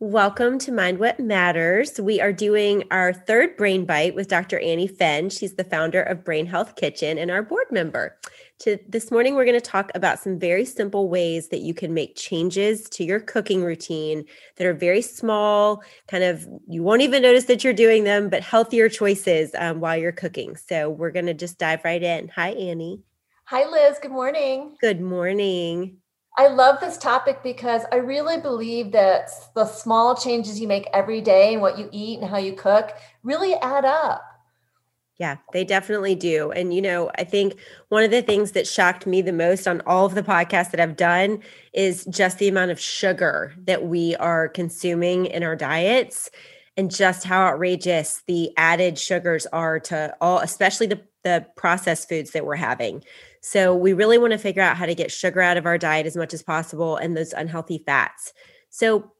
Welcome to Mind What Matters. We are doing our third brain bite with Dr. Annie Fenn. She's the founder of Brain Health Kitchen and our board member. To, this morning, we're going to talk about some very simple ways that you can make changes to your cooking routine that are very small, kind of, you won't even notice that you're doing them, but healthier choices um, while you're cooking. So, we're going to just dive right in. Hi, Annie. Hi, Liz. Good morning. Good morning. I love this topic because I really believe that the small changes you make every day and what you eat and how you cook really add up. Yeah, they definitely do. And, you know, I think one of the things that shocked me the most on all of the podcasts that I've done is just the amount of sugar that we are consuming in our diets and just how outrageous the added sugars are to all, especially the, the processed foods that we're having. So we really want to figure out how to get sugar out of our diet as much as possible and those unhealthy fats. So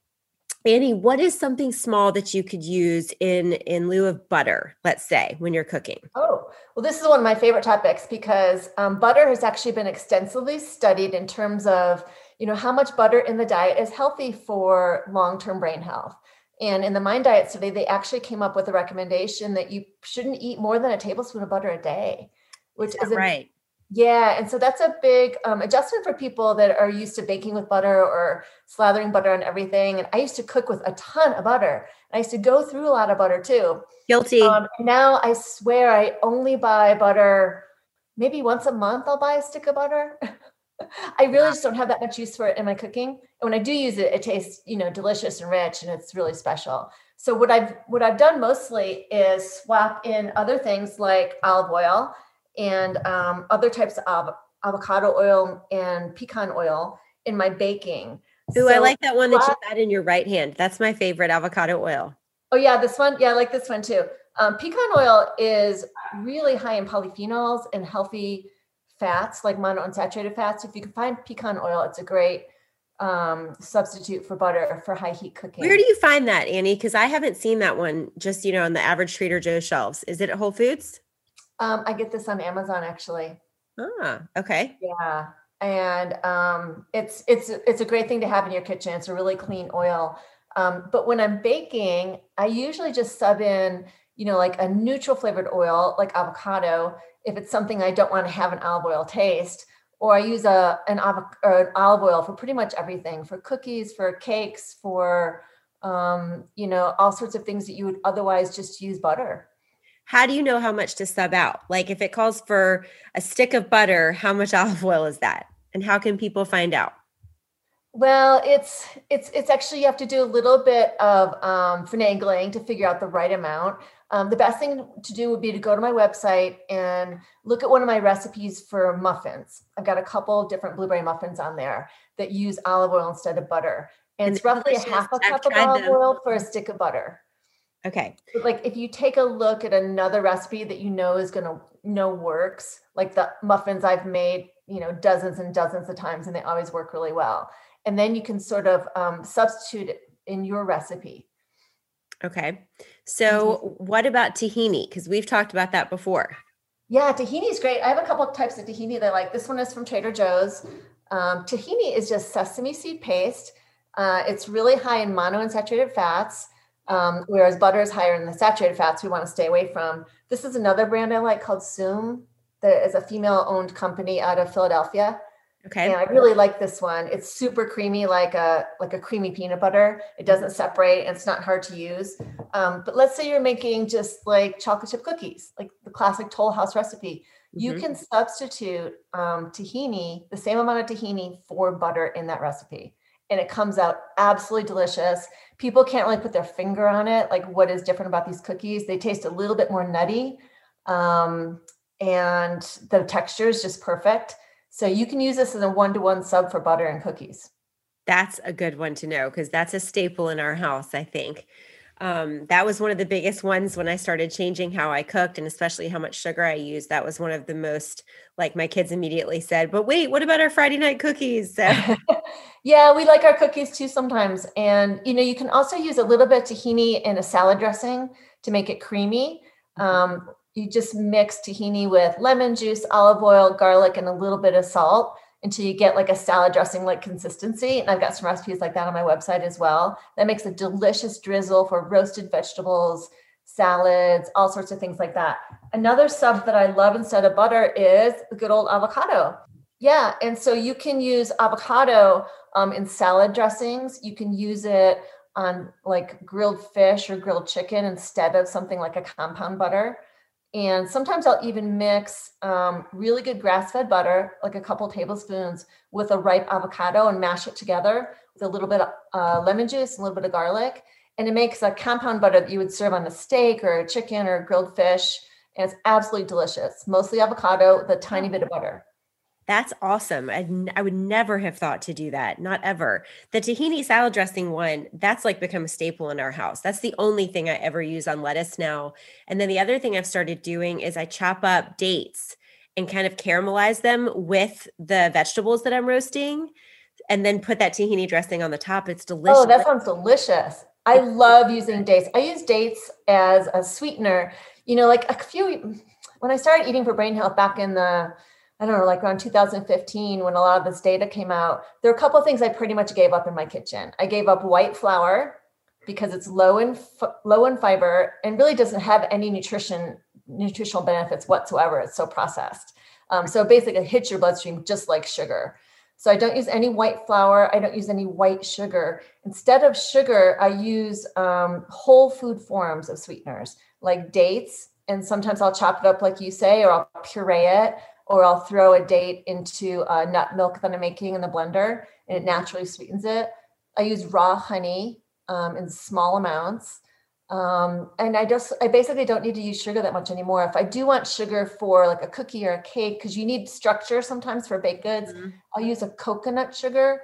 Annie, what is something small that you could use in in lieu of butter, let's say, when you're cooking? Oh, well, this is one of my favorite topics because um, butter has actually been extensively studied in terms of you know how much butter in the diet is healthy for long-term brain health. And in the Mind Diet study, they actually came up with a recommendation that you shouldn't eat more than a tablespoon of butter a day, which is, is right. Yeah, and so that's a big um, adjustment for people that are used to baking with butter or slathering butter on everything. And I used to cook with a ton of butter. I used to go through a lot of butter too. Guilty. Um, now I swear I only buy butter maybe once a month. I'll buy a stick of butter. I really just don't have that much use for it in my cooking. And when I do use it, it tastes you know delicious and rich, and it's really special. So what I've what I've done mostly is swap in other things like olive oil and um, other types of avocado oil and pecan oil in my baking. Ooh, so, I like that one that you had in your right hand. That's my favorite avocado oil. Oh yeah, this one. Yeah, I like this one too. Um, pecan oil is really high in polyphenols and healthy fats like monounsaturated fats. If you can find pecan oil, it's a great um, substitute for butter for high heat cooking. Where do you find that, Annie? Because I haven't seen that one just you know on the average Trader Joe shelves. Is it at Whole Foods? Um, I get this on Amazon actually. Ah, okay. Yeah. And um, it's it's it's a great thing to have in your kitchen. It's a really clean oil. Um, but when I'm baking, I usually just sub in, you know, like a neutral flavored oil, like avocado, if it's something I don't want to have an olive oil taste. Or I use a an, an olive oil for pretty much everything, for cookies, for cakes, for um, you know, all sorts of things that you would otherwise just use butter how do you know how much to sub out? Like if it calls for a stick of butter, how much olive oil is that? And how can people find out? Well, it's it's it's actually you have to do a little bit of um, finagling to figure out the right amount. Um, the best thing to do would be to go to my website and look at one of my recipes for muffins. I've got a couple different blueberry muffins on there that use olive oil instead of butter, and, and it's roughly a half a cup of olive them. oil for a stick of butter. Okay. But like if you take a look at another recipe that you know is going to know works, like the muffins I've made, you know, dozens and dozens of times and they always work really well. And then you can sort of um, substitute it in your recipe. Okay. So what about tahini? Because we've talked about that before. Yeah, tahini is great. I have a couple of types of tahini that I like. This one is from Trader Joe's. Um, tahini is just sesame seed paste. Uh, it's really high in monounsaturated fats. Um, whereas butter is higher in the saturated fats we want to stay away from. This is another brand I like called Soom That is a female owned company out of Philadelphia. Okay. And I really like this one. It's super creamy, like a like a creamy peanut butter. It doesn't separate and it's not hard to use. Um, but let's say you're making just like chocolate chip cookies, like the classic Toll House recipe. You mm-hmm. can substitute um, tahini, the same amount of tahini for butter in that recipe. And it comes out absolutely delicious. People can't really put their finger on it like what is different about these cookies. They taste a little bit more nutty um, and the texture is just perfect. So you can use this as a one-to-one sub for butter and cookies. That's a good one to know because that's a staple in our house i think um, that was one of the biggest ones when I started changing how I cooked and especially how much sugar I used. That was one of the most like my kids immediately said, but wait, what about our Friday night cookies? So. yeah, we like our cookies too sometimes. And you know, you can also use a little bit of tahini in a salad dressing to make it creamy. Mm-hmm. Um, you just mix tahini with lemon juice, olive oil, garlic, and a little bit of salt until you get like a salad dressing like consistency. And I've got some recipes like that on my website as well. That makes a delicious drizzle for roasted vegetables, salads, all sorts of things like that. Another sub that I love instead of butter is the good old avocado. Yeah. And so you can use avocado um, in salad dressings. You can use it on like grilled fish or grilled chicken instead of something like a compound butter. And sometimes I'll even mix um, really good grass fed butter, like a couple tablespoons, with a ripe avocado and mash it together with a little bit of uh, lemon juice, and a little bit of garlic. And it makes a compound butter that you would serve on a steak or a chicken or grilled fish. And it's absolutely delicious. Mostly avocado with a tiny bit of butter. That's awesome. I, I would never have thought to do that. Not ever. The tahini salad dressing one, that's like become a staple in our house. That's the only thing I ever use on lettuce now. And then the other thing I've started doing is I chop up dates and kind of caramelize them with the vegetables that I'm roasting and then put that tahini dressing on the top. It's delicious. Oh, that sounds delicious. I love using dates. I use dates as a sweetener. You know, like a few when I started eating for brain health back in the I don't know, like around 2015, when a lot of this data came out, there are a couple of things I pretty much gave up in my kitchen. I gave up white flour because it's low in low in fiber and really doesn't have any nutrition nutritional benefits whatsoever. It's so processed. Um, so basically, it hits your bloodstream just like sugar. So I don't use any white flour. I don't use any white sugar. Instead of sugar, I use um, whole food forms of sweeteners like dates. And sometimes I'll chop it up like you say, or I'll puree it or I'll throw a date into a nut milk that I'm making in the blender and it naturally sweetens it. I use raw honey um, in small amounts. Um, and I just, I basically don't need to use sugar that much anymore. If I do want sugar for like a cookie or a cake, because you need structure sometimes for baked goods, mm-hmm. I'll use a coconut sugar.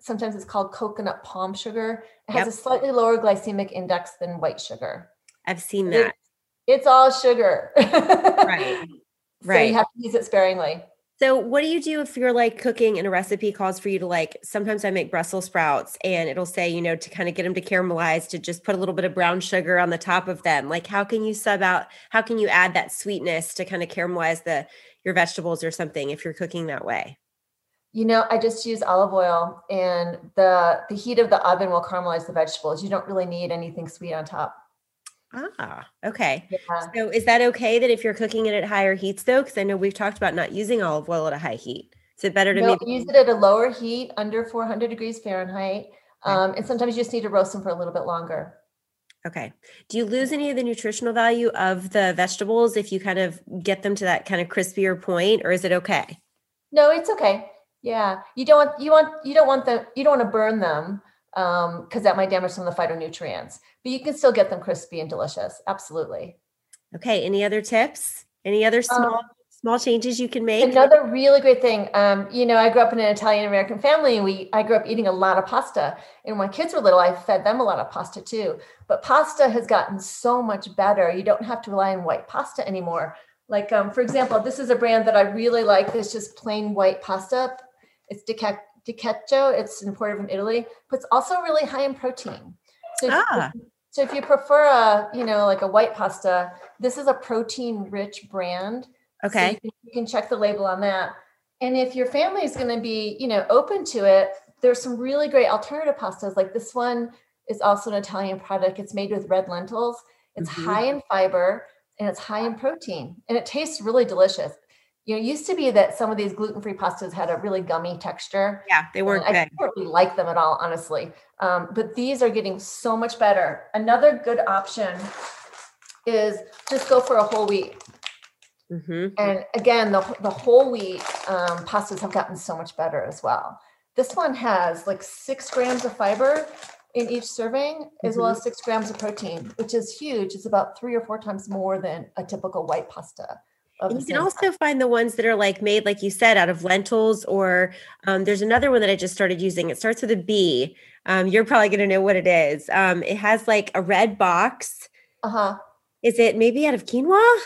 Sometimes it's called coconut palm sugar. It has a slightly lower glycemic index than white sugar. I've seen that. It, it's all sugar. right. Right. So you have to use it sparingly. So, what do you do if you're like cooking and a recipe calls for you to like? Sometimes I make Brussels sprouts and it'll say, you know, to kind of get them to caramelize, to just put a little bit of brown sugar on the top of them. Like, how can you sub out? How can you add that sweetness to kind of caramelize the your vegetables or something if you're cooking that way? You know, I just use olive oil, and the the heat of the oven will caramelize the vegetables. You don't really need anything sweet on top. Ah, okay. Yeah. So is that okay that if you're cooking it at higher heats though? Because I know we've talked about not using olive oil at a high heat. Is it better to no, maybe use it at a lower heat under 400 degrees Fahrenheit? Um, and sometimes you just need to roast them for a little bit longer. Okay. Do you lose any of the nutritional value of the vegetables if you kind of get them to that kind of crispier point, or is it okay? No, it's okay. Yeah, you don't want you want you don't want them you don't want to burn them because um, that might damage some of the phytonutrients. But you can still get them crispy and delicious. Absolutely. Okay. Any other tips? Any other um, small um, small changes you can make? Another really great thing. Um, you know, I grew up in an Italian American family, and we I grew up eating a lot of pasta. And when my kids were little, I fed them a lot of pasta too. But pasta has gotten so much better. You don't have to rely on white pasta anymore. Like, um, for example, this is a brand that I really like. It's just plain white pasta. It's Dica Dicchetto. It's imported from Italy, but it's also really high in protein. So, ah. if, so if you prefer a, you know, like a white pasta, this is a protein-rich brand. Okay. So you, can, you can check the label on that. And if your family is going to be, you know, open to it, there's some really great alternative pastas. Like this one is also an Italian product. It's made with red lentils. It's mm-hmm. high in fiber and it's high in protein, and it tastes really delicious you know, it used to be that some of these gluten-free pastas had a really gummy texture. Yeah, they weren't. I didn't really like them at all, honestly. Um, but these are getting so much better. Another good option is just go for a whole wheat. Mm-hmm. And again, the the whole wheat um, pastas have gotten so much better as well. This one has like six grams of fiber in each serving, mm-hmm. as well mm-hmm. as six grams of protein, which is huge. It's about three or four times more than a typical white pasta. And you can also find the ones that are like made, like you said, out of lentils, or um, there's another one that I just started using. It starts with a B. Um, you're probably going to know what it is. Um, it has like a red box. Uh huh. Is it maybe out of quinoa?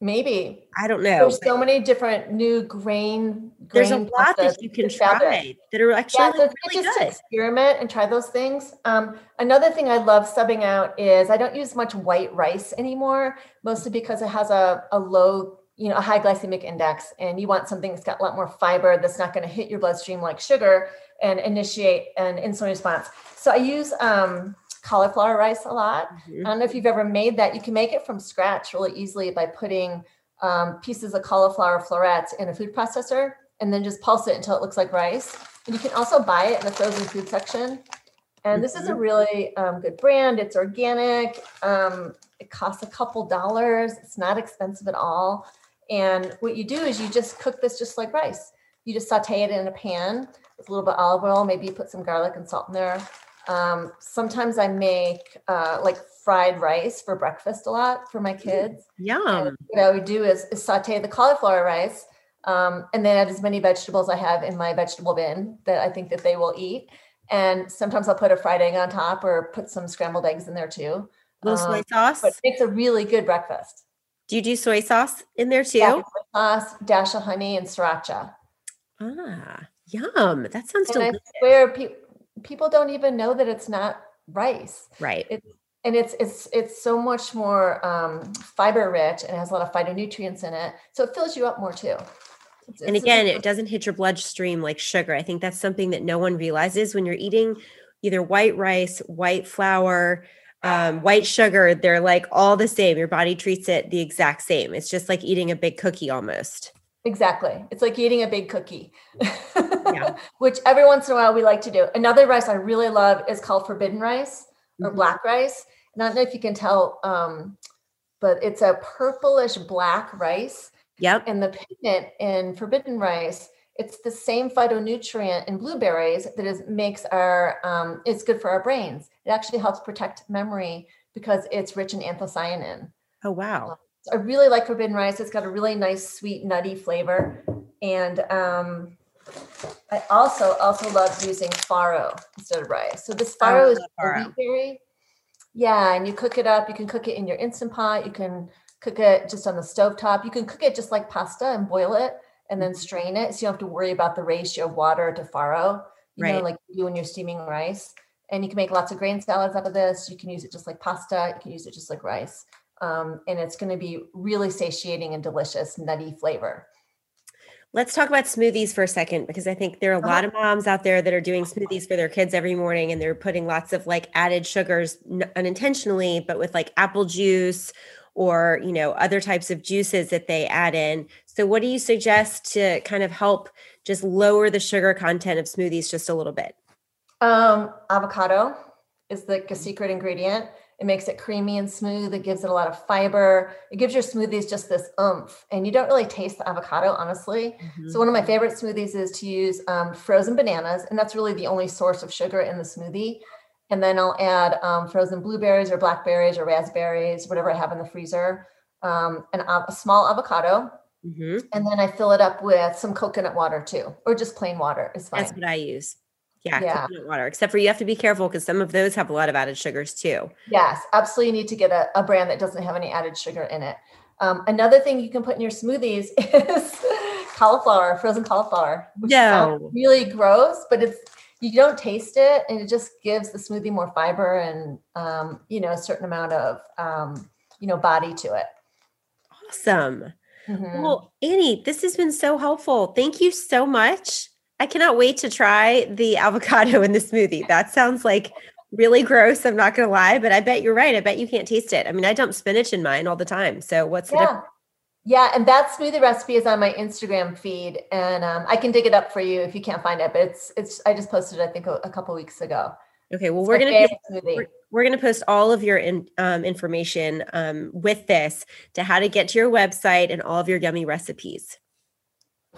Maybe. I don't know. There's so many different new grain. grain there's a lot that you can try that are actually yeah, so really just good. experiment and try those things. Um, another thing I love subbing out is I don't use much white rice anymore, mostly because it has a, a low you know, a high glycemic index and you want something that's got a lot more fiber that's not going to hit your bloodstream like sugar and initiate an insulin response. So I use um, cauliflower rice a lot. Mm-hmm. I don't know if you've ever made that. You can make it from scratch really easily by putting um, pieces of cauliflower florets in a food processor and then just pulse it until it looks like rice. And you can also buy it in the frozen food section. And this is a mm-hmm. really um, good brand. It's organic. Um, it costs a couple dollars. It's not expensive at all. And what you do is you just cook this just like rice. You just saute it in a pan with a little bit of olive oil. Maybe you put some garlic and salt in there. Um, sometimes I make uh, like fried rice for breakfast a lot for my kids. Yum. And what I would do is, is saute the cauliflower rice um, and then add as many vegetables I have in my vegetable bin that I think that they will eat. And sometimes I'll put a fried egg on top or put some scrambled eggs in there too. Little um, soy sauce. But it makes a really good breakfast. Do you do soy sauce in there too? Yeah, sauce, dash of honey, and sriracha. Ah, yum! That sounds and delicious. I swear, pe- people don't even know that it's not rice. Right. It's, and it's it's it's so much more um, fiber rich and has a lot of phytonutrients in it, so it fills you up more too. It's, and it's again, it doesn't hit your bloodstream like sugar. I think that's something that no one realizes when you're eating either white rice, white flour, um, white sugar. They're like all the same. Your body treats it the exact same. It's just like eating a big cookie almost. Exactly. It's like eating a big cookie, yeah. which every once in a while we like to do. Another rice I really love is called forbidden rice or mm-hmm. black rice. And I don't know if you can tell, um, but it's a purplish black rice. Yep. And the pigment in forbidden rice, it's the same phytonutrient in blueberries that is makes our um, it's good for our brains. It actually helps protect memory because it's rich in anthocyanin. Oh wow. I really like forbidden rice. It's got a really nice, sweet, nutty flavor. And um, I also also love using farro instead of rice. So this farro is wheat berry. Yeah, and you cook it up. You can cook it in your instant pot. You can cook it just on the stove top. You can cook it just like pasta and boil it and then mm-hmm. strain it. So you don't have to worry about the ratio of water to farro, you right. know, like you do when you're steaming rice. And you can make lots of grain salads out of this. You can use it just like pasta. You can use it just like rice um, and it's going to be really satiating and delicious, nutty flavor. Let's talk about smoothies for a second because I think there are a lot uh-huh. of moms out there that are doing smoothies for their kids every morning and they're putting lots of like added sugars unintentionally, but with like apple juice or, you know, other types of juices that they add in. So, what do you suggest to kind of help just lower the sugar content of smoothies just a little bit? Um, avocado is like a secret ingredient. It makes it creamy and smooth. It gives it a lot of fiber. It gives your smoothies just this oomph. And you don't really taste the avocado, honestly. Mm-hmm. So, one of my favorite smoothies is to use um, frozen bananas. And that's really the only source of sugar in the smoothie. And then I'll add um, frozen blueberries or blackberries or raspberries, whatever I have in the freezer, um, and a small avocado. Mm-hmm. And then I fill it up with some coconut water too, or just plain water is fine. That's what I use. Yeah, yeah. coconut water. Except for you have to be careful because some of those have a lot of added sugars too. Yes, absolutely. You need to get a, a brand that doesn't have any added sugar in it. Um, another thing you can put in your smoothies is cauliflower, frozen cauliflower. Which no, really gross, but it's you don't taste it, and it just gives the smoothie more fiber and um, you know a certain amount of um, you know body to it. Awesome. Mm-hmm. Well, Annie, this has been so helpful. Thank you so much. I cannot wait to try the avocado in the smoothie. That sounds like really gross. I'm not going to lie, but I bet you're right. I bet you can't taste it. I mean, I dump spinach in mine all the time. So what's the yeah. difference? Yeah, and that smoothie recipe is on my Instagram feed, and um, I can dig it up for you if you can't find it. But it's it's I just posted it, I think a, a couple weeks ago. Okay, well we're gonna we're, we're, gonna post all of your in, um, information um, with this to how to get to your website and all of your yummy recipes.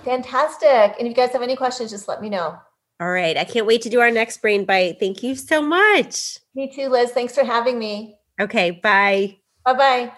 Fantastic. And if you guys have any questions, just let me know. All right. I can't wait to do our next brain bite. Thank you so much. Me too, Liz. Thanks for having me. Okay. Bye. Bye bye.